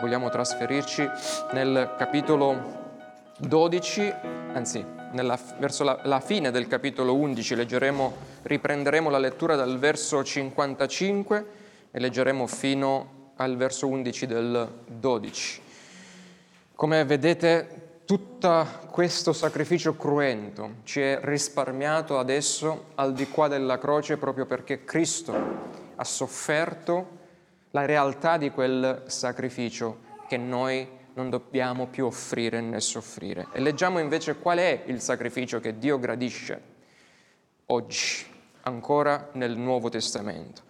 vogliamo trasferirci nel capitolo 12, anzi nella, verso la, la, fine del capitolo 11 leggeremo, riprenderemo la lettura dal verso 55 e leggeremo fino al verso 11 del 12. Come vedete tutto questo sacrificio cruento ci è risparmiato adesso al di qua della croce proprio perché Cristo ha sofferto la realtà di quel sacrificio che noi non dobbiamo più offrire né soffrire. E leggiamo invece qual è il sacrificio che Dio gradisce oggi, ancora nel Nuovo Testamento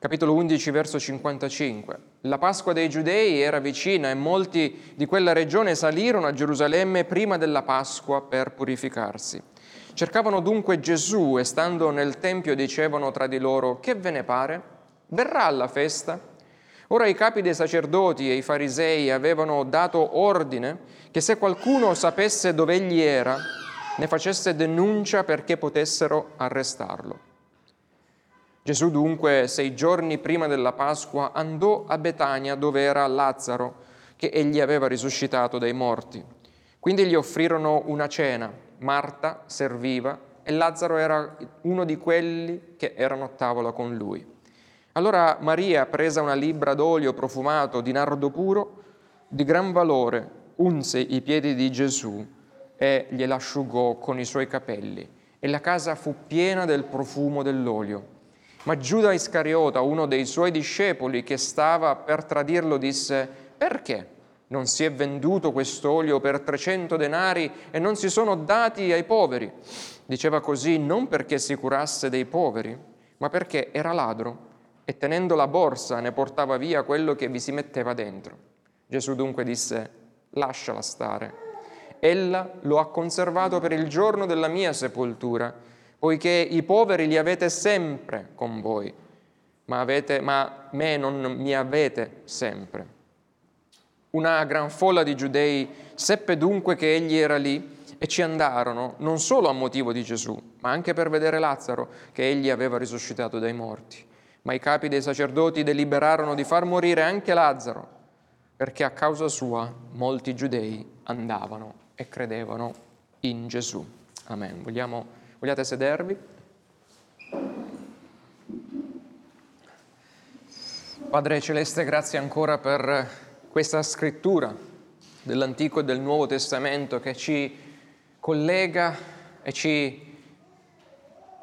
capitolo 11, verso 55. La Pasqua dei Giudei era vicina e molti di quella regione salirono a Gerusalemme prima della Pasqua per purificarsi. Cercavano dunque Gesù e stando nel Tempio dicevano tra di loro, che ve ne pare? Verrà alla festa? Ora i capi dei sacerdoti e i farisei avevano dato ordine che se qualcuno sapesse dove egli era, ne facesse denuncia perché potessero arrestarlo. Gesù dunque, sei giorni prima della Pasqua, andò a Betania dove era Lazzaro, che egli aveva risuscitato dai morti. Quindi gli offrirono una cena. Marta serviva e Lazzaro era uno di quelli che erano a tavola con lui. Allora Maria, presa una libbra d'olio profumato di nardo puro, di gran valore, unse i piedi di Gesù e gliel'asciugò con i suoi capelli. E la casa fu piena del profumo dell'olio. Ma Giuda Iscariota, uno dei suoi discepoli che stava per tradirlo, disse, perché non si è venduto quest'olio per 300 denari e non si sono dati ai poveri? Diceva così non perché si curasse dei poveri, ma perché era ladro e tenendo la borsa ne portava via quello che vi si metteva dentro. Gesù dunque disse, lasciala stare. Ella lo ha conservato per il giorno della mia sepoltura poiché i poveri li avete sempre con voi, ma, avete, ma me non mi avete sempre. Una gran folla di giudei seppe dunque che egli era lì e ci andarono non solo a motivo di Gesù, ma anche per vedere Lazzaro che egli aveva risuscitato dai morti. Ma i capi dei sacerdoti deliberarono di far morire anche Lazzaro, perché a causa sua molti giudei andavano e credevano in Gesù. Amen. Vogliamo Vogliate sedervi? Padre Celeste, grazie ancora per questa scrittura dell'Antico e del Nuovo Testamento che ci collega e ci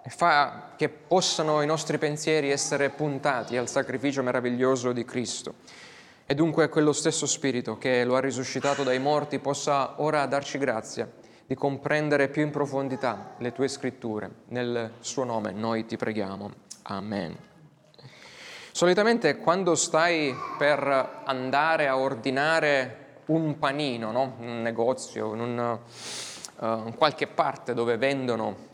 fa che possano i nostri pensieri essere puntati al sacrificio meraviglioso di Cristo. E dunque quello stesso Spirito che lo ha risuscitato dai morti possa ora darci grazia di comprendere più in profondità le tue scritture. Nel suo nome noi ti preghiamo. Amen. Solitamente quando stai per andare a ordinare un panino, no? un negozio, in, un, uh, qualche parte dove vendono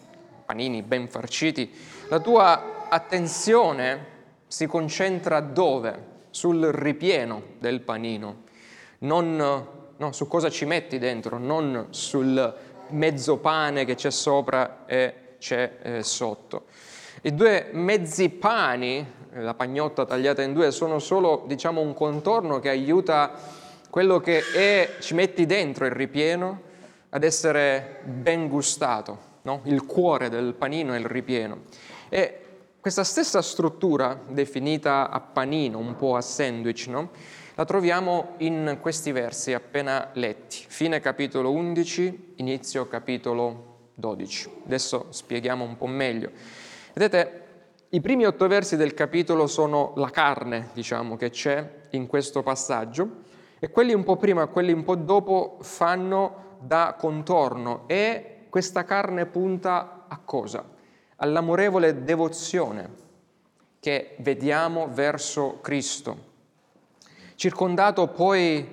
panini ben farciti, la tua attenzione si concentra dove? Sul ripieno del panino, non no, su cosa ci metti dentro, non sul mezzo pane che c'è sopra e c'è eh, sotto. I due mezzi pani, la pagnotta tagliata in due, sono solo diciamo, un contorno che aiuta quello che è, ci metti dentro il ripieno ad essere ben gustato, no? il cuore del panino è il ripieno. E questa stessa struttura, definita a panino, un po' a sandwich, no? la troviamo in questi versi appena letti, fine capitolo 11, inizio capitolo 12. Adesso spieghiamo un po' meglio. Vedete, i primi otto versi del capitolo sono la carne, diciamo, che c'è in questo passaggio, e quelli un po' prima e quelli un po' dopo fanno da contorno e questa carne punta a cosa? All'amorevole devozione che vediamo verso Cristo circondato poi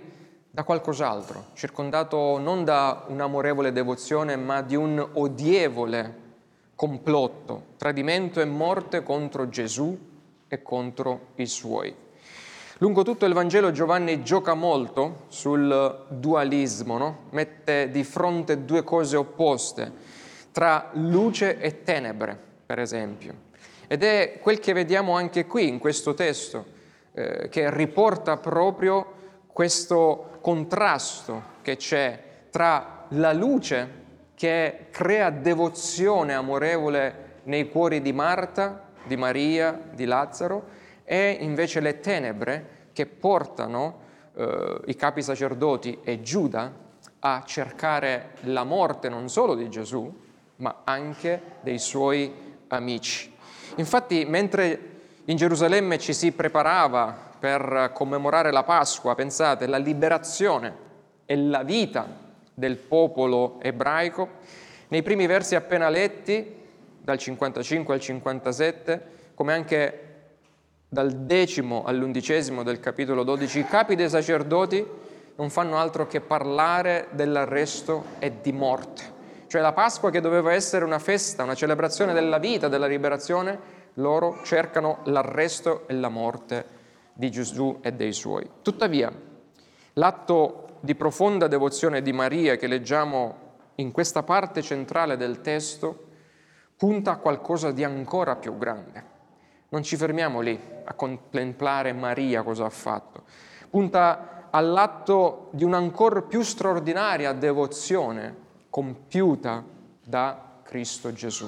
da qualcos'altro, circondato non da un'amorevole devozione, ma di un odievole complotto, tradimento e morte contro Gesù e contro i suoi. Lungo tutto il Vangelo Giovanni gioca molto sul dualismo, no? mette di fronte due cose opposte, tra luce e tenebre, per esempio. Ed è quel che vediamo anche qui in questo testo eh, che riporta proprio questo contrasto che c'è tra la luce che crea devozione amorevole nei cuori di Marta, di Maria, di Lazzaro, e invece le tenebre che portano eh, i capi sacerdoti e Giuda a cercare la morte non solo di Gesù, ma anche dei suoi amici. Infatti, mentre in Gerusalemme ci si preparava per commemorare la Pasqua, pensate, la liberazione e la vita del popolo ebraico, nei primi versi appena letti, dal 55 al 57, come anche dal decimo all'undicesimo del capitolo 12, i capi dei sacerdoti non fanno altro che parlare dell'arresto e di morte. Cioè la Pasqua che doveva essere una festa, una celebrazione della vita, della liberazione, loro cercano l'arresto e la morte di Gesù e dei suoi. Tuttavia, l'atto di profonda devozione di Maria che leggiamo in questa parte centrale del testo punta a qualcosa di ancora più grande. Non ci fermiamo lì a contemplare Maria cosa ha fatto. Punta all'atto di un'ancora più straordinaria devozione compiuta da Cristo Gesù.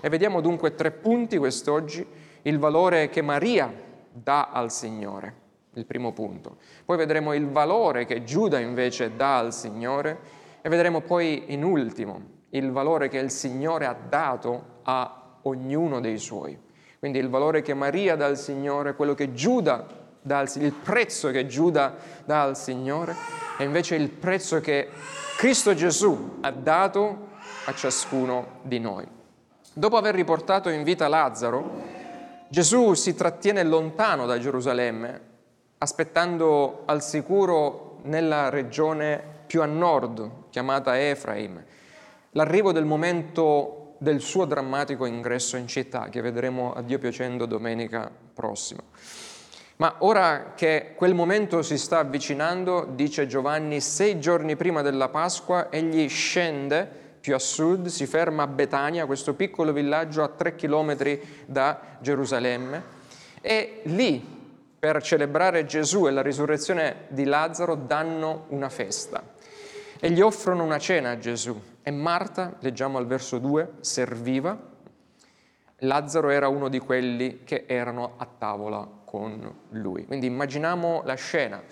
E vediamo dunque tre punti quest'oggi, il valore che Maria dà al Signore, il primo punto. Poi vedremo il valore che Giuda invece dà al Signore e vedremo poi in ultimo il valore che il Signore ha dato a ognuno dei suoi. Quindi il valore che Maria dà al Signore, quello che Giuda dà al Signore, il prezzo che Giuda dà al Signore, e invece il prezzo che Cristo Gesù ha dato a ciascuno di noi. Dopo aver riportato in vita Lazzaro, Gesù si trattiene lontano da Gerusalemme, aspettando al sicuro nella regione più a nord, chiamata Efraim, l'arrivo del momento del suo drammatico ingresso in città, che vedremo a Dio piacendo domenica prossima. Ma ora che quel momento si sta avvicinando, dice Giovanni, sei giorni prima della Pasqua, egli scende più a sud, si ferma a Betania, questo piccolo villaggio a tre chilometri da Gerusalemme, e lì, per celebrare Gesù e la risurrezione di Lazzaro, danno una festa e gli offrono una cena a Gesù. E Marta, leggiamo al verso 2, serviva. Lazzaro era uno di quelli che erano a tavola con lui. Quindi immaginiamo la scena.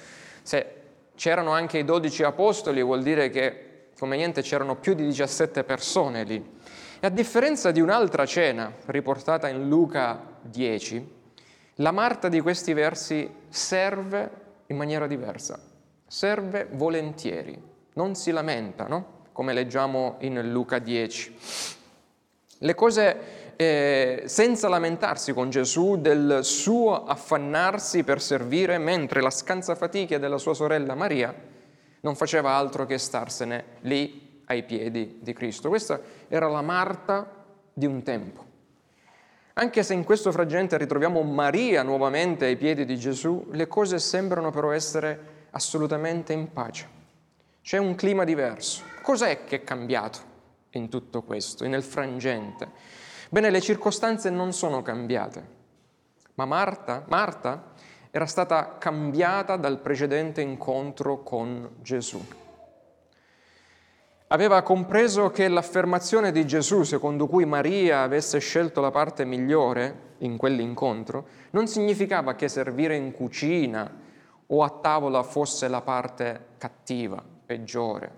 Se c'erano anche i dodici apostoli, vuol dire che come niente c'erano più di 17 persone lì. E a differenza di un'altra cena riportata in Luca 10, la Marta di questi versi serve in maniera diversa, serve volentieri, non si lamenta, no? Come leggiamo in Luca 10. Le cose eh, senza lamentarsi con Gesù del suo affannarsi per servire, mentre la scansafatiche della sua sorella Maria non faceva altro che starsene lì ai piedi di Cristo. Questa era la Marta di un tempo. Anche se in questo frangente ritroviamo Maria nuovamente ai piedi di Gesù, le cose sembrano però essere assolutamente in pace. C'è un clima diverso. Cos'è che è cambiato in tutto questo, nel frangente? Bene, le circostanze non sono cambiate, ma Marta, Marta era stata cambiata dal precedente incontro con Gesù. Aveva compreso che l'affermazione di Gesù, secondo cui Maria avesse scelto la parte migliore in quell'incontro, non significava che servire in cucina o a tavola fosse la parte cattiva peggiore,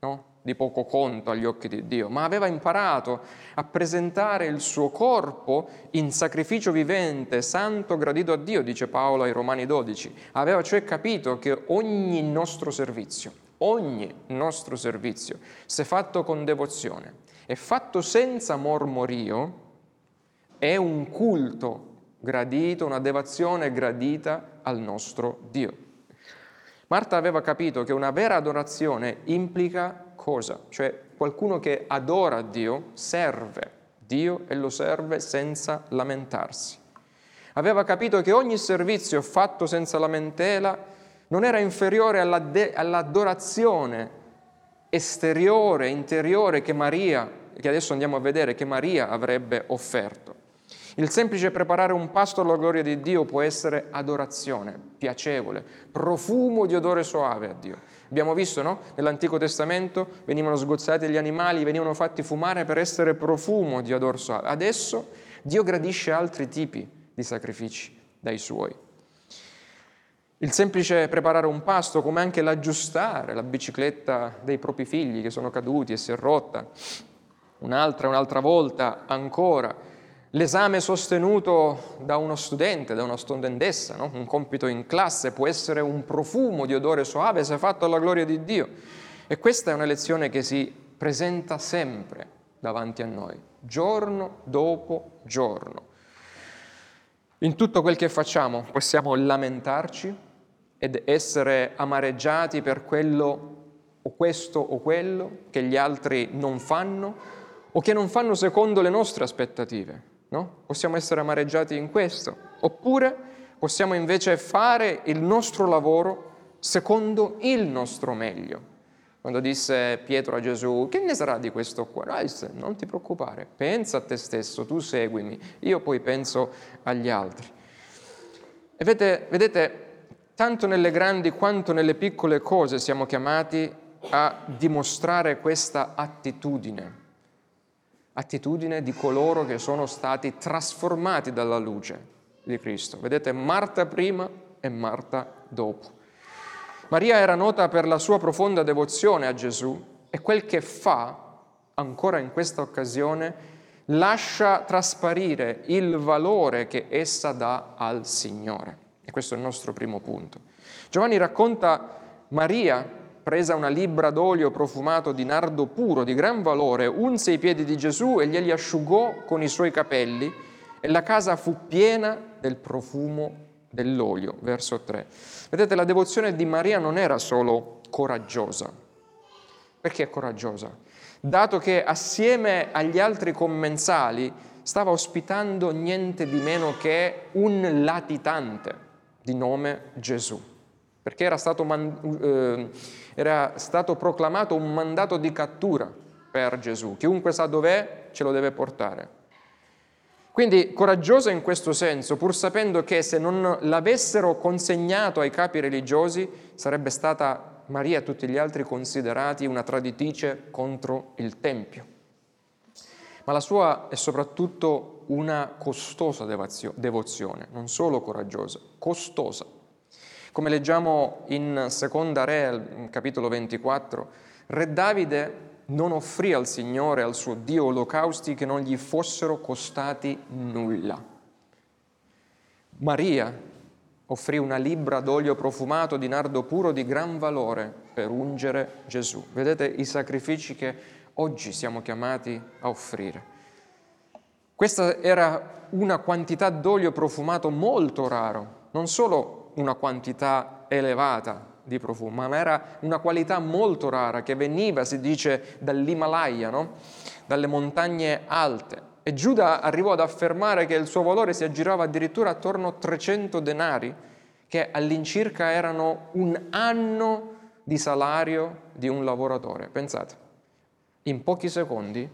no? di poco conto agli occhi di Dio, ma aveva imparato a presentare il suo corpo in sacrificio vivente, santo, gradito a Dio, dice Paolo ai Romani 12. Aveva cioè capito che ogni nostro servizio, ogni nostro servizio, se fatto con devozione e fatto senza mormorio, è un culto gradito, una devozione gradita al nostro Dio. Marta aveva capito che una vera adorazione implica cosa? Cioè qualcuno che adora Dio serve Dio e lo serve senza lamentarsi. Aveva capito che ogni servizio fatto senza lamentela non era inferiore all'adorazione esteriore, interiore che Maria, che adesso andiamo a vedere, che Maria avrebbe offerto. Il semplice preparare un pasto alla gloria di Dio può essere adorazione, piacevole, profumo di odore soave a Dio. Abbiamo visto, no? Nell'Antico Testamento venivano sgozzati gli animali, venivano fatti fumare per essere profumo di odore soave. Adesso Dio gradisce altri tipi di sacrifici dai suoi. Il semplice preparare un pasto, come anche l'aggiustare la bicicletta dei propri figli che sono caduti e si è rotta, un'altra, un'altra volta ancora, l'esame sostenuto da uno studente, da una studentessa, no? un compito in classe può essere un profumo di odore soave se fatto alla gloria di Dio. E questa è una lezione che si presenta sempre davanti a noi, giorno dopo giorno. In tutto quel che facciamo possiamo lamentarci, ed essere amareggiati per quello o questo o quello che gli altri non fanno o che non fanno secondo le nostre aspettative. No? Possiamo essere amareggiati in questo. Oppure possiamo invece fare il nostro lavoro secondo il nostro meglio. Quando disse Pietro a Gesù, che ne sarà di questo qua? Ah, non ti preoccupare, pensa a te stesso, tu seguimi, io poi penso agli altri. E vedete, vedete tanto nelle grandi quanto nelle piccole cose siamo chiamati a dimostrare questa attitudine, attitudine di coloro che sono stati trasformati dalla luce di Cristo. Vedete, Marta prima e Marta dopo. Maria era nota per la sua profonda devozione a Gesù e quel che fa, ancora in questa occasione, lascia trasparire il valore che essa dà al Signore. E questo è il nostro primo punto. Giovanni racconta Maria, presa una libbra d'olio profumato di nardo puro, di gran valore, unse i piedi di Gesù e glieli asciugò con i suoi capelli e la casa fu piena del profumo dell'olio. Verso 3. Vedete, la devozione di Maria non era solo coraggiosa. Perché coraggiosa? Dato che assieme agli altri commensali stava ospitando niente di meno che un latitante di nome Gesù, perché era stato, man- eh, era stato proclamato un mandato di cattura per Gesù. Chiunque sa dov'è ce lo deve portare. Quindi coraggiosa in questo senso, pur sapendo che se non l'avessero consegnato ai capi religiosi sarebbe stata Maria e tutti gli altri considerati una traditrice contro il Tempio. Ma la sua è soprattutto una costosa devozione, non solo coraggiosa, costosa. Come leggiamo in Seconda Re, capitolo 24, Re Davide non offrì al Signore, al suo Dio, olocausti che non gli fossero costati nulla. Maria offrì una libbra d'olio profumato di nardo puro di gran valore per ungere Gesù. Vedete i sacrifici che oggi siamo chiamati a offrire. Questa era una quantità d'olio profumato molto raro, non solo una quantità elevata di profumo, ma era una qualità molto rara che veniva, si dice, dall'Himalaya, no? dalle montagne alte. E Giuda arrivò ad affermare che il suo valore si aggirava addirittura attorno a 300 denari, che all'incirca erano un anno di salario di un lavoratore. Pensate, in pochi secondi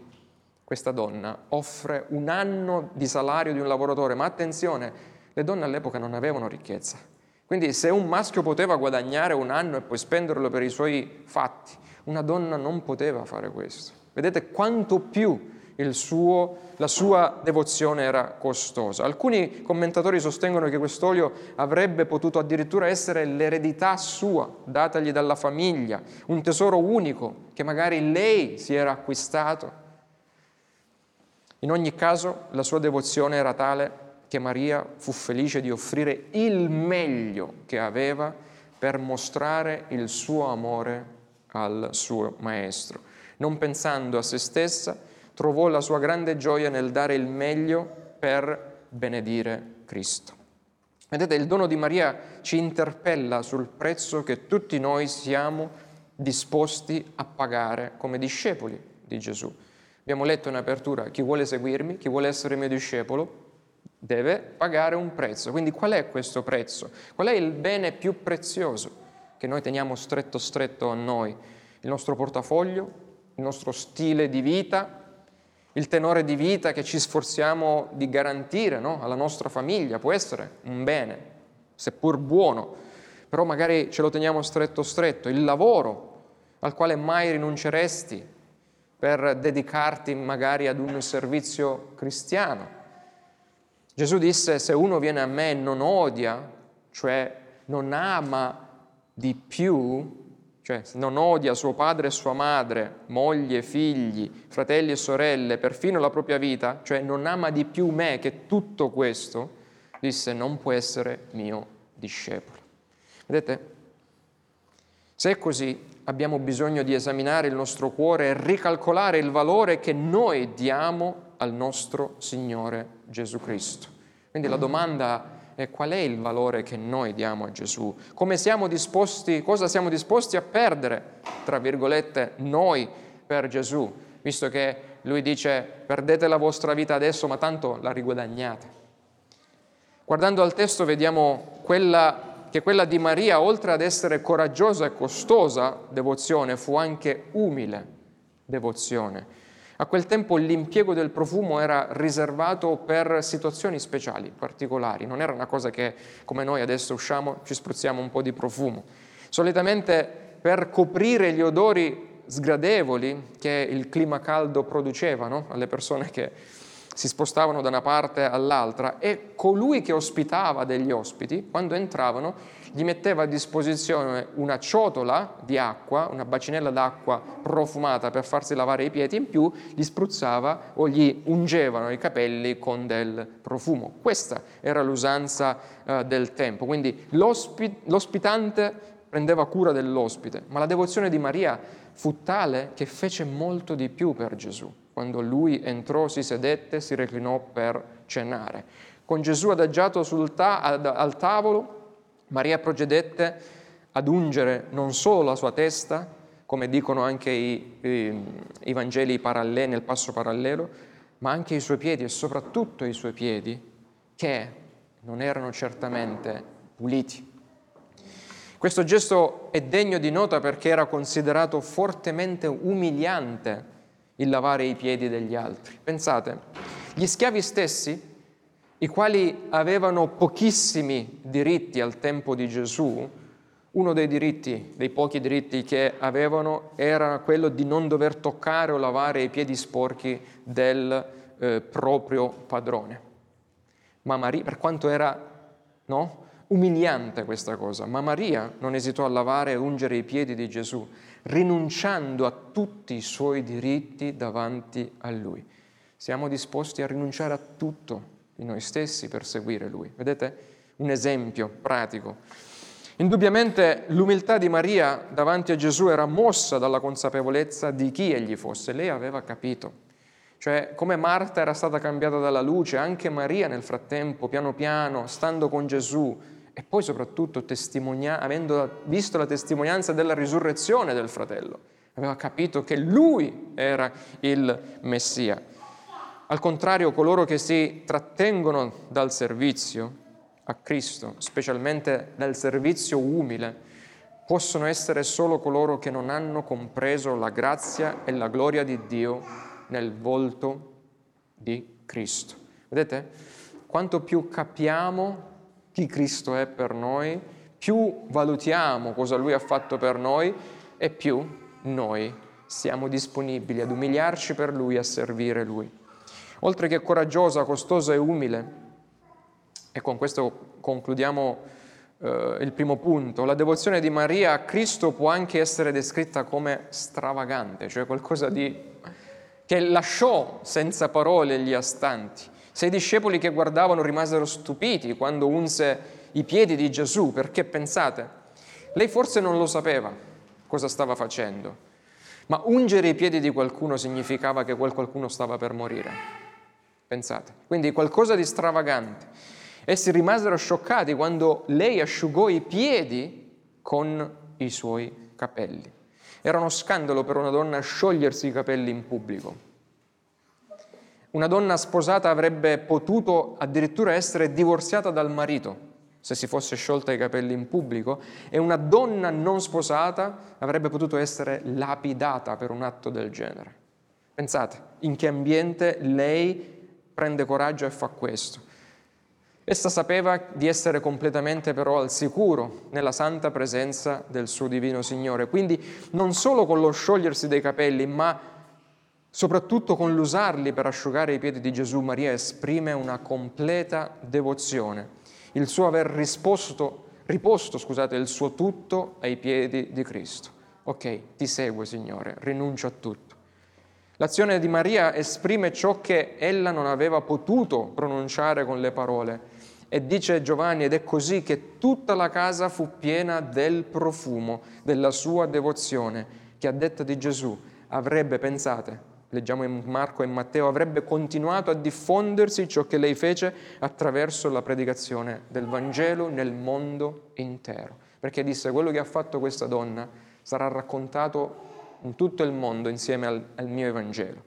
questa donna offre un anno di salario di un lavoratore, ma attenzione, le donne all'epoca non avevano ricchezza. Quindi se un maschio poteva guadagnare un anno e poi spenderlo per i suoi fatti, una donna non poteva fare questo. Vedete quanto più suo, la sua devozione era costosa. Alcuni commentatori sostengono che quest'olio avrebbe potuto addirittura essere l'eredità sua, datagli dalla famiglia, un tesoro unico che magari lei si era acquistato in ogni caso la sua devozione era tale che Maria fu felice di offrire il meglio che aveva per mostrare il suo amore al suo maestro. Non pensando a se stessa, trovò la sua grande gioia nel dare il meglio per benedire Cristo. Vedete, il dono di Maria ci interpella sul prezzo che tutti noi siamo disposti a pagare come discepoli di Gesù. Abbiamo letto in apertura, chi vuole seguirmi, chi vuole essere mio discepolo, deve pagare un prezzo. Quindi qual è questo prezzo? Qual è il bene più prezioso che noi teniamo stretto stretto a noi? Il nostro portafoglio, il nostro stile di vita, il tenore di vita che ci sforziamo di garantire no? alla nostra famiglia, può essere un bene, seppur buono, però magari ce lo teniamo stretto stretto, il lavoro al quale mai rinunceresti per dedicarti magari ad un servizio cristiano. Gesù disse, se uno viene a me e non odia, cioè non ama di più cioè non odia suo padre e sua madre, moglie, figli, fratelli e sorelle, perfino la propria vita, cioè non ama di più me che tutto questo, disse non può essere mio discepolo. Vedete? Se è così, abbiamo bisogno di esaminare il nostro cuore e ricalcolare il valore che noi diamo al nostro Signore Gesù Cristo. Quindi la domanda è qual è il valore che noi diamo a Gesù, come siamo disposti, cosa siamo disposti a perdere, tra virgolette, noi per Gesù, visto che lui dice perdete la vostra vita adesso, ma tanto la riguadagnate. Guardando al testo vediamo quella, che quella di Maria, oltre ad essere coraggiosa e costosa devozione, fu anche umile devozione. A quel tempo l'impiego del profumo era riservato per situazioni speciali, particolari, non era una cosa che come noi adesso usciamo, ci spruzziamo un po' di profumo. Solitamente per coprire gli odori sgradevoli che il clima caldo produceva no? alle persone che si spostavano da una parte all'altra e colui che ospitava degli ospiti, quando entravano, gli metteva a disposizione una ciotola di acqua, una bacinella d'acqua profumata per farsi lavare i piedi, in più gli spruzzava o gli ungevano i capelli con del profumo. Questa era l'usanza eh, del tempo, quindi l'ospi- l'ospitante prendeva cura dell'ospite, ma la devozione di Maria fu tale che fece molto di più per Gesù quando lui entrò, si sedette, si reclinò per cenare. Con Gesù adagiato ta- ad- al tavolo, Maria procedette ad ungere non solo la sua testa, come dicono anche i, i, i Vangeli paralleli, nel passo parallelo, ma anche i suoi piedi e soprattutto i suoi piedi, che non erano certamente puliti. Questo gesto è degno di nota perché era considerato fortemente umiliante il lavare i piedi degli altri. Pensate, gli schiavi stessi, i quali avevano pochissimi diritti al tempo di Gesù, uno dei diritti, dei pochi diritti che avevano era quello di non dover toccare o lavare i piedi sporchi del eh, proprio padrone. Ma Maria, per quanto era no, umiliante questa cosa, ma Maria non esitò a lavare e ungere i piedi di Gesù rinunciando a tutti i suoi diritti davanti a Lui. Siamo disposti a rinunciare a tutto di noi stessi per seguire Lui. Vedete? Un esempio pratico. Indubbiamente l'umiltà di Maria davanti a Gesù era mossa dalla consapevolezza di chi egli fosse. Lei aveva capito. Cioè, come Marta era stata cambiata dalla luce, anche Maria nel frattempo, piano piano, stando con Gesù, e poi soprattutto avendo visto la testimonianza della risurrezione del fratello, aveva capito che lui era il Messia. Al contrario, coloro che si trattengono dal servizio a Cristo, specialmente dal servizio umile, possono essere solo coloro che non hanno compreso la grazia e la gloria di Dio nel volto di Cristo. Vedete? Quanto più capiamo chi Cristo è per noi, più valutiamo cosa Lui ha fatto per noi e più noi siamo disponibili ad umiliarci per Lui, a servire Lui. Oltre che coraggiosa, costosa e umile, e con questo concludiamo eh, il primo punto, la devozione di Maria a Cristo può anche essere descritta come stravagante, cioè qualcosa di, che lasciò senza parole gli astanti. Se i discepoli che guardavano rimasero stupiti quando unse i piedi di Gesù, perché pensate, lei forse non lo sapeva cosa stava facendo, ma ungere i piedi di qualcuno significava che quel qualcuno stava per morire. Pensate, quindi qualcosa di stravagante. Essi rimasero scioccati quando lei asciugò i piedi con i suoi capelli. Era uno scandalo per una donna sciogliersi i capelli in pubblico. Una donna sposata avrebbe potuto addirittura essere divorziata dal marito se si fosse sciolta i capelli in pubblico e una donna non sposata avrebbe potuto essere lapidata per un atto del genere. Pensate, in che ambiente lei prende coraggio e fa questo. Essa sapeva di essere completamente però al sicuro nella santa presenza del suo divino Signore. Quindi non solo con lo sciogliersi dei capelli, ma soprattutto con l'usarli per asciugare i piedi di Gesù, Maria esprime una completa devozione. Il suo aver risposto, riposto scusate, il suo tutto ai piedi di Cristo. Ok, ti seguo Signore, rinuncio a tutto. L'azione di Maria esprime ciò che ella non aveva potuto pronunciare con le parole e dice Giovanni, ed è così che tutta la casa fu piena del profumo della sua devozione, che a detta di Gesù avrebbe, pensate, leggiamo in Marco e in Matteo, avrebbe continuato a diffondersi ciò che lei fece attraverso la predicazione del Vangelo nel mondo intero. Perché disse, quello che ha fatto questa donna sarà raccontato in tutto il mondo insieme al, al mio Evangelo.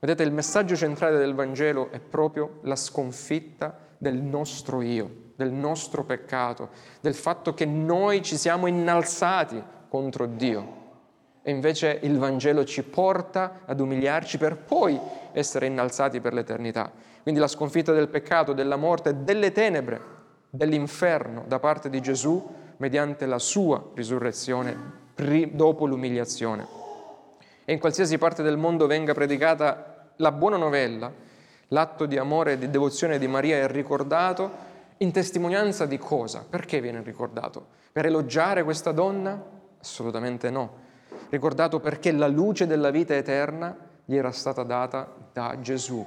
Vedete, il messaggio centrale del Vangelo è proprio la sconfitta del nostro io, del nostro peccato, del fatto che noi ci siamo innalzati contro Dio. E invece il Vangelo ci porta ad umiliarci per poi essere innalzati per l'eternità. Quindi la sconfitta del peccato, della morte, delle tenebre, dell'inferno da parte di Gesù mediante la sua risurrezione dopo l'umiliazione. E in qualsiasi parte del mondo venga predicata la buona novella, L'atto di amore e di devozione di Maria è ricordato in testimonianza di cosa? Perché viene ricordato? Per elogiare questa donna? Assolutamente no. Ricordato perché la luce della vita eterna gli era stata data da Gesù.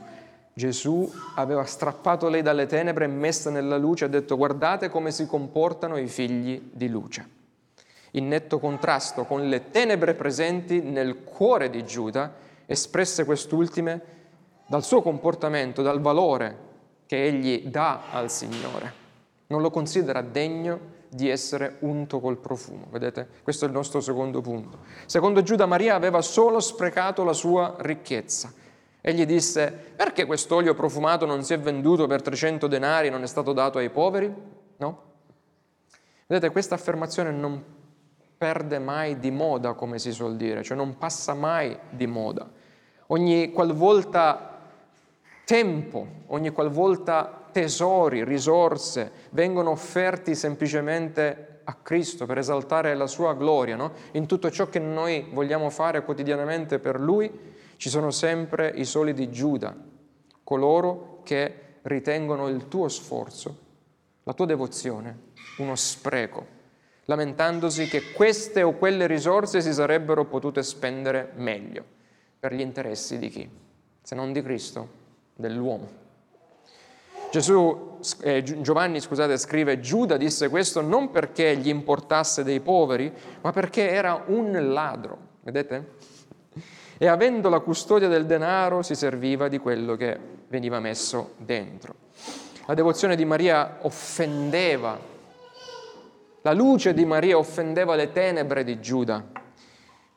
Gesù aveva strappato lei dalle tenebre e messa nella luce e ha detto guardate come si comportano i figli di luce. In netto contrasto con le tenebre presenti nel cuore di Giuda, espresse quest'ultime dal suo comportamento, dal valore che egli dà al Signore. Non lo considera degno di essere unto col profumo. Vedete? Questo è il nostro secondo punto. Secondo Giuda, Maria aveva solo sprecato la sua ricchezza. Egli disse, perché quest'olio profumato non si è venduto per 300 denari e non è stato dato ai poveri? No? Vedete, questa affermazione non perde mai di moda, come si suol dire, cioè non passa mai di moda. Ogni qualvolta tempo, ogni qualvolta tesori, risorse vengono offerti semplicemente a Cristo per esaltare la sua gloria, no? in tutto ciò che noi vogliamo fare quotidianamente per Lui, ci sono sempre i soli di Giuda, coloro che ritengono il tuo sforzo, la tua devozione, uno spreco, lamentandosi che queste o quelle risorse si sarebbero potute spendere meglio per gli interessi di chi? Se non di Cristo, dell'uomo. Gesù, eh, Giovanni scusate, scrive, Giuda disse questo non perché gli importasse dei poveri, ma perché era un ladro, vedete? E avendo la custodia del denaro si serviva di quello che veniva messo dentro. La devozione di Maria offendeva, la luce di Maria offendeva le tenebre di Giuda,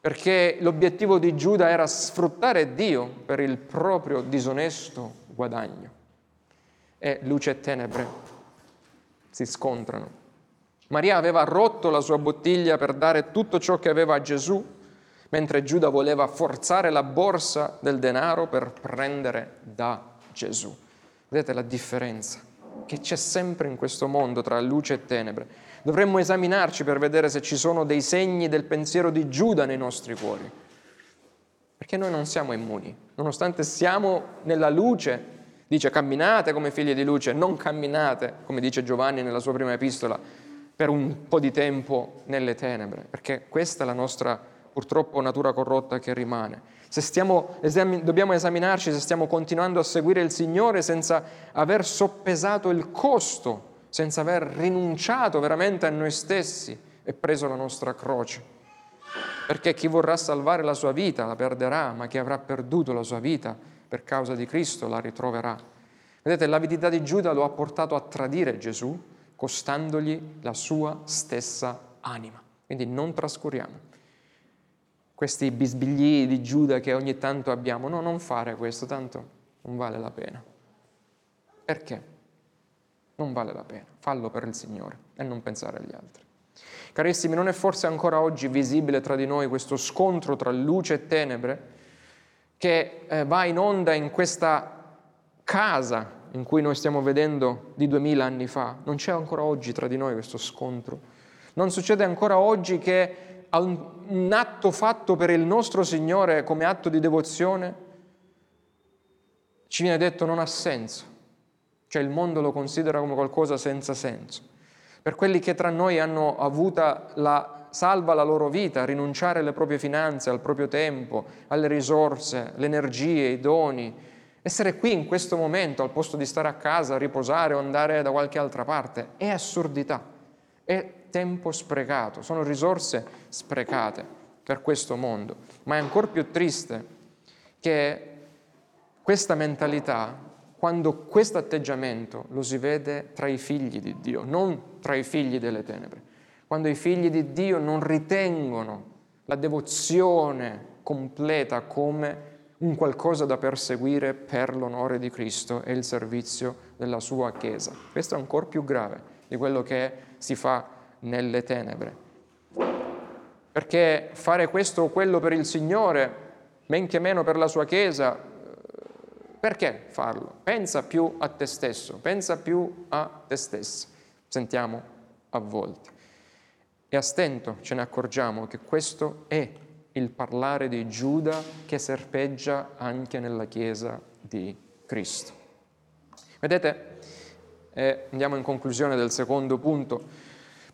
perché l'obiettivo di Giuda era sfruttare Dio per il proprio disonesto guadagno. E luce e tenebre si scontrano. Maria aveva rotto la sua bottiglia per dare tutto ciò che aveva a Gesù, mentre Giuda voleva forzare la borsa del denaro per prendere da Gesù. Vedete la differenza che c'è sempre in questo mondo tra luce e tenebre. Dovremmo esaminarci per vedere se ci sono dei segni del pensiero di Giuda nei nostri cuori. Perché noi non siamo immuni, nonostante siamo nella luce, dice camminate come figli di luce, non camminate, come dice Giovanni nella sua prima epistola, per un po' di tempo nelle tenebre, perché questa è la nostra purtroppo natura corrotta che rimane. Se stiamo, esami, dobbiamo esaminarci se stiamo continuando a seguire il Signore senza aver soppesato il costo senza aver rinunciato veramente a noi stessi e preso la nostra croce. Perché chi vorrà salvare la sua vita la perderà, ma chi avrà perduto la sua vita per causa di Cristo la ritroverà. Vedete, l'avidità di Giuda lo ha portato a tradire Gesù, costandogli la sua stessa anima. Quindi non trascuriamo questi bisbigli di Giuda che ogni tanto abbiamo. No, non fare questo, tanto non vale la pena. Perché? non vale la pena, fallo per il Signore e non pensare agli altri. Carissimi, non è forse ancora oggi visibile tra di noi questo scontro tra luce e tenebre che eh, va in onda in questa casa in cui noi stiamo vedendo di duemila anni fa. Non c'è ancora oggi tra di noi questo scontro. Non succede ancora oggi che un, un atto fatto per il nostro Signore come atto di devozione ci viene detto non ha senso. Cioè il mondo lo considera come qualcosa senza senso. Per quelli che tra noi hanno avuto la salva la loro vita, rinunciare alle proprie finanze, al proprio tempo, alle risorse, le energie, i doni, essere qui in questo momento al posto di stare a casa, riposare o andare da qualche altra parte, è assurdità, è tempo sprecato, sono risorse sprecate per questo mondo. Ma è ancora più triste che questa mentalità, quando questo atteggiamento lo si vede tra i figli di Dio, non tra i figli delle tenebre, quando i figli di Dio non ritengono la devozione completa come un qualcosa da perseguire per l'onore di Cristo e il servizio della sua Chiesa. Questo è ancora più grave di quello che si fa nelle tenebre. Perché fare questo o quello per il Signore, men che meno per la sua Chiesa, perché farlo? Pensa più a te stesso, pensa più a te stessa. Sentiamo a volte. E a stento ce ne accorgiamo che questo è il parlare di Giuda che serpeggia anche nella Chiesa di Cristo. Vedete, eh, andiamo in conclusione del secondo punto,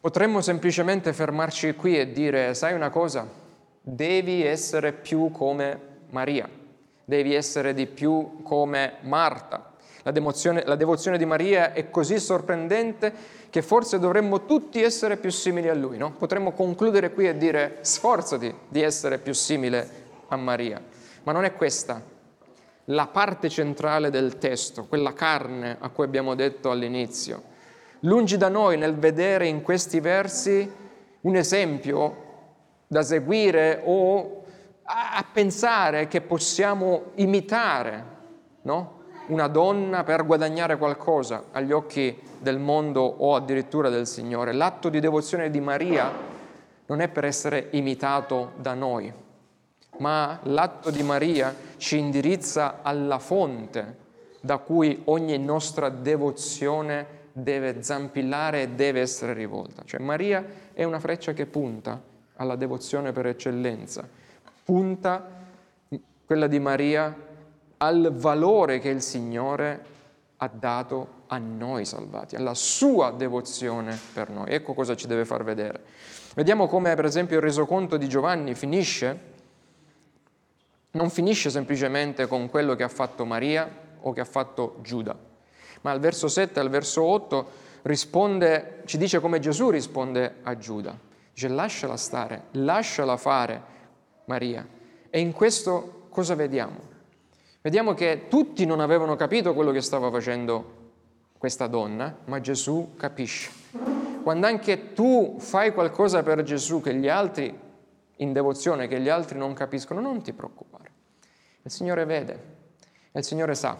potremmo semplicemente fermarci qui e dire, sai una cosa, devi essere più come Maria, devi essere di più come Marta. La la devozione di Maria è così sorprendente che forse dovremmo tutti essere più simili a lui, no? Potremmo concludere qui e dire sforzati di essere più simile a Maria. Ma non è questa la parte centrale del testo, quella carne a cui abbiamo detto all'inizio. Lungi da noi nel vedere in questi versi un esempio da seguire o a, pensare che possiamo imitare, no? Una donna per guadagnare qualcosa agli occhi del mondo o addirittura del Signore. L'atto di devozione di Maria non è per essere imitato da noi, ma l'atto di Maria ci indirizza alla fonte da cui ogni nostra devozione deve zampillare e deve essere rivolta. Cioè Maria è una freccia che punta alla devozione per eccellenza, punta quella di Maria al valore che il Signore ha dato a noi salvati, alla sua devozione per noi. Ecco cosa ci deve far vedere. Vediamo come per esempio il resoconto di Giovanni finisce, non finisce semplicemente con quello che ha fatto Maria o che ha fatto Giuda, ma al verso 7 e al verso 8 risponde, ci dice come Gesù risponde a Giuda. Dice lasciala stare, lasciala fare Maria. E in questo cosa vediamo? Vediamo che tutti non avevano capito quello che stava facendo questa donna, ma Gesù capisce. Quando anche tu fai qualcosa per Gesù che gli altri, in devozione, che gli altri non capiscono, non ti preoccupare. Il Signore vede il Signore sa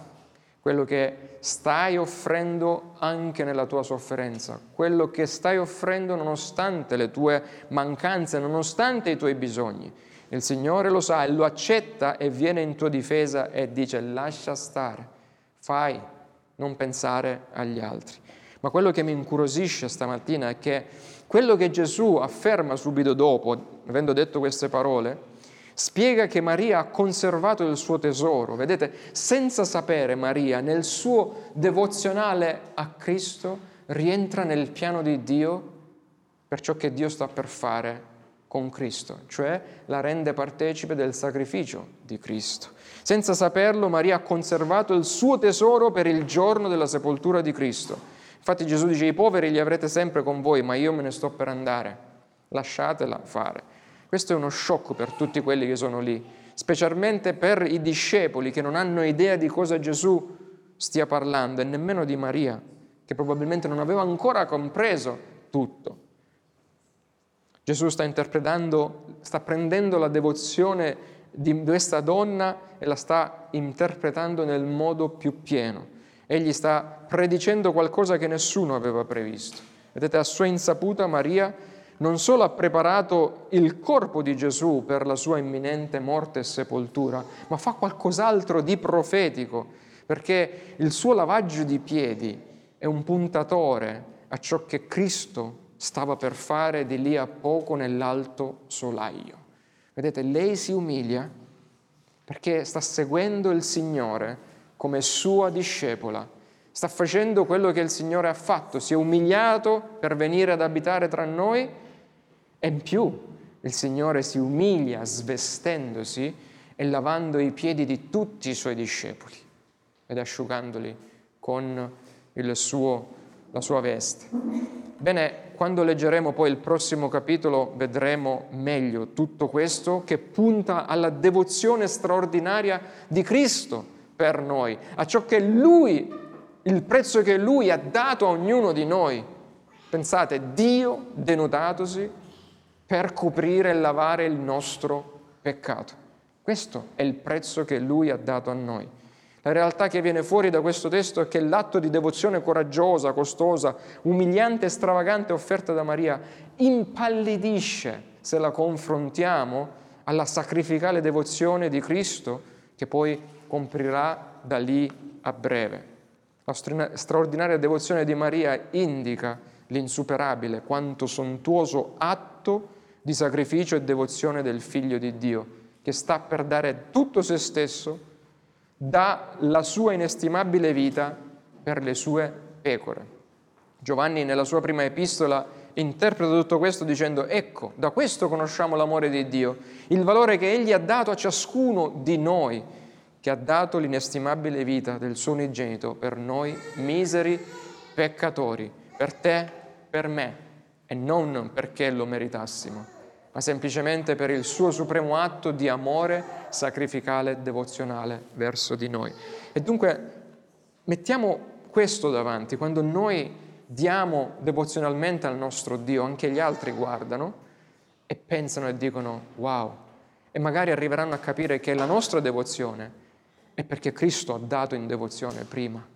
quello che stai offrendo anche nella tua sofferenza, quello che stai offrendo nonostante le tue mancanze, nonostante i tuoi bisogni. Il Signore lo sa e lo accetta e viene in tua difesa e dice lascia stare, fai, non pensare agli altri. Ma quello che mi incuriosisce stamattina è che quello che Gesù afferma subito dopo, avendo detto queste parole, spiega che Maria ha conservato il suo tesoro. Vedete, senza sapere Maria, nel suo devozionale a Cristo, rientra nel piano di Dio per ciò che Dio sta per fare con Cristo, cioè la rende partecipe del sacrificio di Cristo. Senza saperlo, Maria ha conservato il suo tesoro per il giorno della sepoltura di Cristo. Infatti Gesù dice, i poveri li avrete sempre con voi, ma io me ne sto per andare, lasciatela fare. Questo è uno shock per tutti quelli che sono lì, specialmente per i discepoli che non hanno idea di cosa Gesù stia parlando e nemmeno di Maria, che probabilmente non aveva ancora compreso tutto. Gesù sta interpretando, sta prendendo la devozione di questa donna e la sta interpretando nel modo più pieno. Egli sta predicendo qualcosa che nessuno aveva previsto. Vedete, a sua insaputa Maria non solo ha preparato il corpo di Gesù per la sua imminente morte e sepoltura, ma fa qualcos'altro di profetico, perché il suo lavaggio di piedi è un puntatore a ciò che Cristo stava per fare di lì a poco nell'alto solaio. Vedete, lei si umilia perché sta seguendo il Signore come sua discepola, sta facendo quello che il Signore ha fatto, si è umiliato per venire ad abitare tra noi e in più il Signore si umilia svestendosi e lavando i piedi di tutti i suoi discepoli ed asciugandoli con suo, la sua veste. Bene, quando leggeremo poi il prossimo capitolo vedremo meglio tutto questo che punta alla devozione straordinaria di Cristo per noi, a ciò che Lui, il prezzo che Lui ha dato a ognuno di noi. Pensate, Dio denudatosi per coprire e lavare il nostro peccato. Questo è il prezzo che Lui ha dato a noi. La realtà che viene fuori da questo testo è che l'atto di devozione coraggiosa, costosa, umiliante e stravagante offerta da Maria impallidisce se la confrontiamo alla sacrificale devozione di Cristo che poi comprirà da lì a breve. La straordinaria devozione di Maria indica l'insuperabile quanto sontuoso atto di sacrificio e devozione del Figlio di Dio, che sta per dare tutto se stesso, dà la sua inestimabile vita per le sue pecore. Giovanni nella sua prima epistola interpreta tutto questo dicendo ecco, da questo conosciamo l'amore di Dio, il valore che Egli ha dato a ciascuno di noi, che ha dato l'inestimabile vita del suo unigenito per noi miseri peccatori, per te, per me, e non perché lo meritassimo ma semplicemente per il suo supremo atto di amore sacrificale e devozionale verso di noi. E dunque mettiamo questo davanti, quando noi diamo devozionalmente al nostro Dio, anche gli altri guardano e pensano e dicono wow, e magari arriveranno a capire che la nostra devozione è perché Cristo ha dato in devozione prima.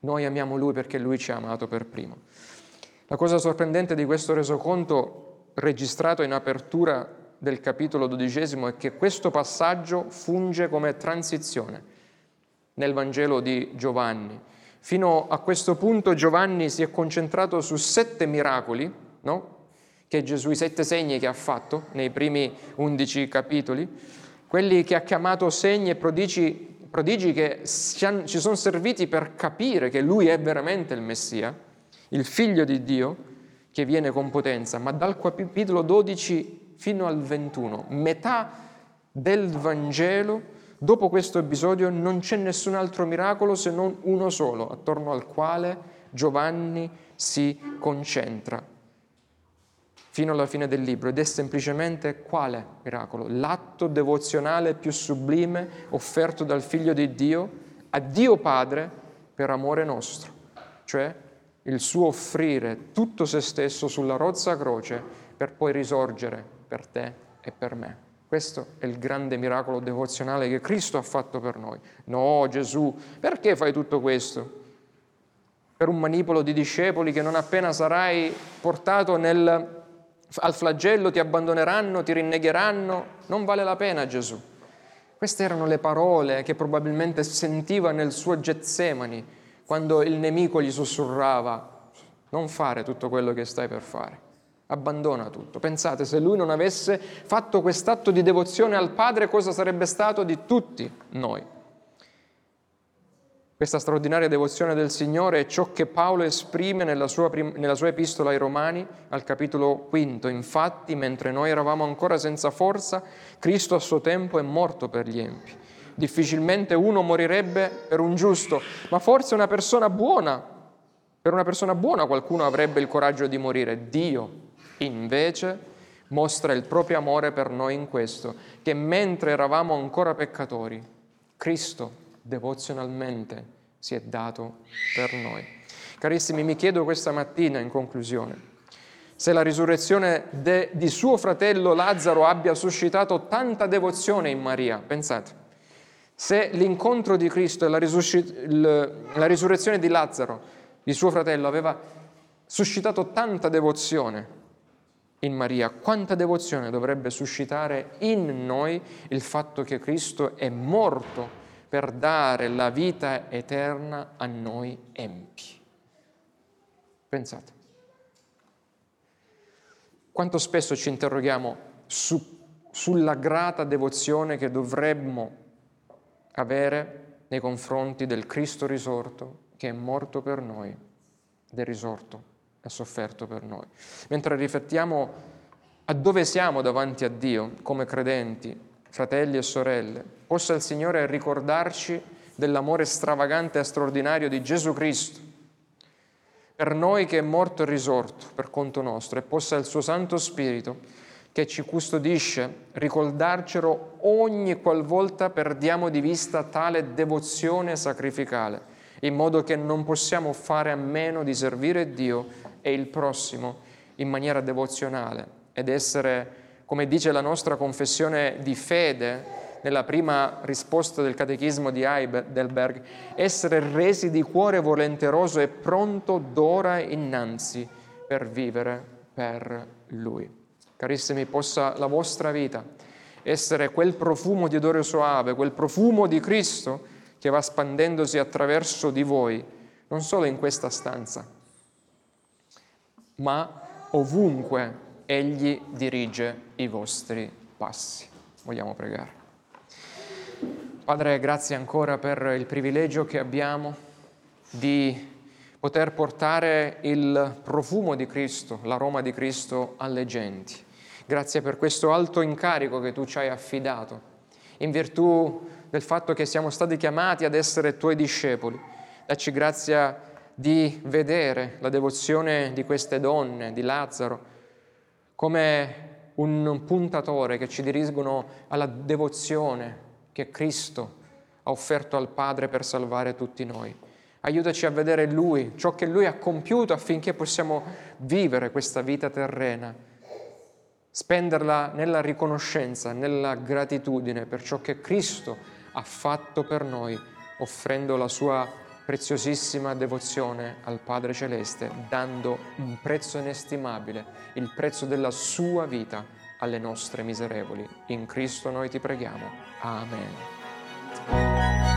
Noi amiamo Lui perché Lui ci ha amato per primo. La cosa sorprendente di questo resoconto registrato in apertura del capitolo dodicesimo è che questo passaggio funge come transizione nel Vangelo di Giovanni. Fino a questo punto Giovanni si è concentrato su sette miracoli, no? che Gesù, i sette segni che ha fatto nei primi undici capitoli, quelli che ha chiamato segni e prodigi, prodigi che ci sono serviti per capire che lui è veramente il Messia, il figlio di Dio, che viene con potenza, ma dal capitolo 12 fino al 21, metà del Vangelo, dopo questo episodio non c'è nessun altro miracolo se non uno solo, attorno al quale Giovanni si concentra fino alla fine del libro ed è semplicemente quale miracolo? L'atto devozionale più sublime offerto dal Figlio di Dio a Dio Padre per amore nostro, cioè il suo offrire tutto se stesso sulla rozza croce per poi risorgere per te e per me. Questo è il grande miracolo devozionale che Cristo ha fatto per noi. No, Gesù, perché fai tutto questo? Per un manipolo di discepoli che non appena sarai portato nel, al flagello ti abbandoneranno, ti rinnegheranno? Non vale la pena, Gesù. Queste erano le parole che probabilmente sentiva nel suo Getsemani quando il nemico gli sussurrava non fare tutto quello che stai per fare, abbandona tutto. Pensate, se lui non avesse fatto quest'atto di devozione al Padre, cosa sarebbe stato di tutti noi? Questa straordinaria devozione del Signore è ciò che Paolo esprime nella sua, prim- nella sua, epistola ai Romani al capitolo quinto. Infatti, mentre noi eravamo ancora senza forza, Cristo a suo tempo è morto per gli empi difficilmente uno morirebbe per un giusto, ma forse una persona buona, per una persona buona qualcuno avrebbe il coraggio di morire. Dio invece mostra il proprio amore per noi in questo, che mentre eravamo ancora peccatori, Cristo devozionalmente si è dato per noi. Carissimi, mi chiedo questa mattina in conclusione se la risurrezione de, di suo fratello Lazzaro abbia suscitato tanta devozione in Maria. Pensate, se l'incontro di Cristo e la, risusc- la risurrezione di Lazzaro, di suo fratello, aveva suscitato tanta devozione in Maria. Quanta devozione dovrebbe suscitare in noi il fatto che Cristo è morto per dare la vita eterna a noi empi. Pensate. Quanto spesso ci interroghiamo su, sulla grata devozione che dovremmo avere nei confronti del Cristo risorto che è morto per noi ed è risorto, ha sofferto per noi. Mentre riflettiamo a dove siamo davanti a Dio come credenti, fratelli e sorelle, possa il Signore ricordarci dell'amore stravagante e straordinario di Gesù Cristo per noi che è morto e risorto per conto nostro e possa il suo Santo Spirito che ci custodisce ricordarcelo ogni qualvolta perdiamo di vista tale devozione sacrificale, in modo che non possiamo fare a meno di servire Dio e il prossimo in maniera devozionale ed essere, come dice la nostra confessione di fede, nella prima risposta del catechismo di Heidelberg, essere resi di cuore volenteroso e pronto d'ora innanzi per vivere per Lui. Carissimi, possa la vostra vita essere quel profumo di odore soave, quel profumo di Cristo che va spandendosi attraverso di voi, non solo in questa stanza, ma ovunque Egli dirige i vostri passi. Vogliamo pregare. Padre, grazie ancora per il privilegio che abbiamo di poter portare il profumo di Cristo, l'aroma di Cristo alle genti. Grazie per questo alto incarico che tu ci hai affidato, in virtù del fatto che siamo stati chiamati ad essere tuoi discepoli. Dacci grazia di vedere la devozione di queste donne, di Lazzaro, come un puntatore che ci dirigono alla devozione che Cristo ha offerto al Padre per salvare tutti noi. Aiutaci a vedere Lui, ciò che Lui ha compiuto affinché possiamo vivere questa vita terrena, spenderla nella riconoscenza, nella gratitudine per ciò che Cristo ha fatto per noi, offrendo la sua preziosissima devozione al Padre Celeste, dando un prezzo inestimabile, il prezzo della sua vita alle nostre miserevoli. In Cristo noi ti preghiamo. Amen.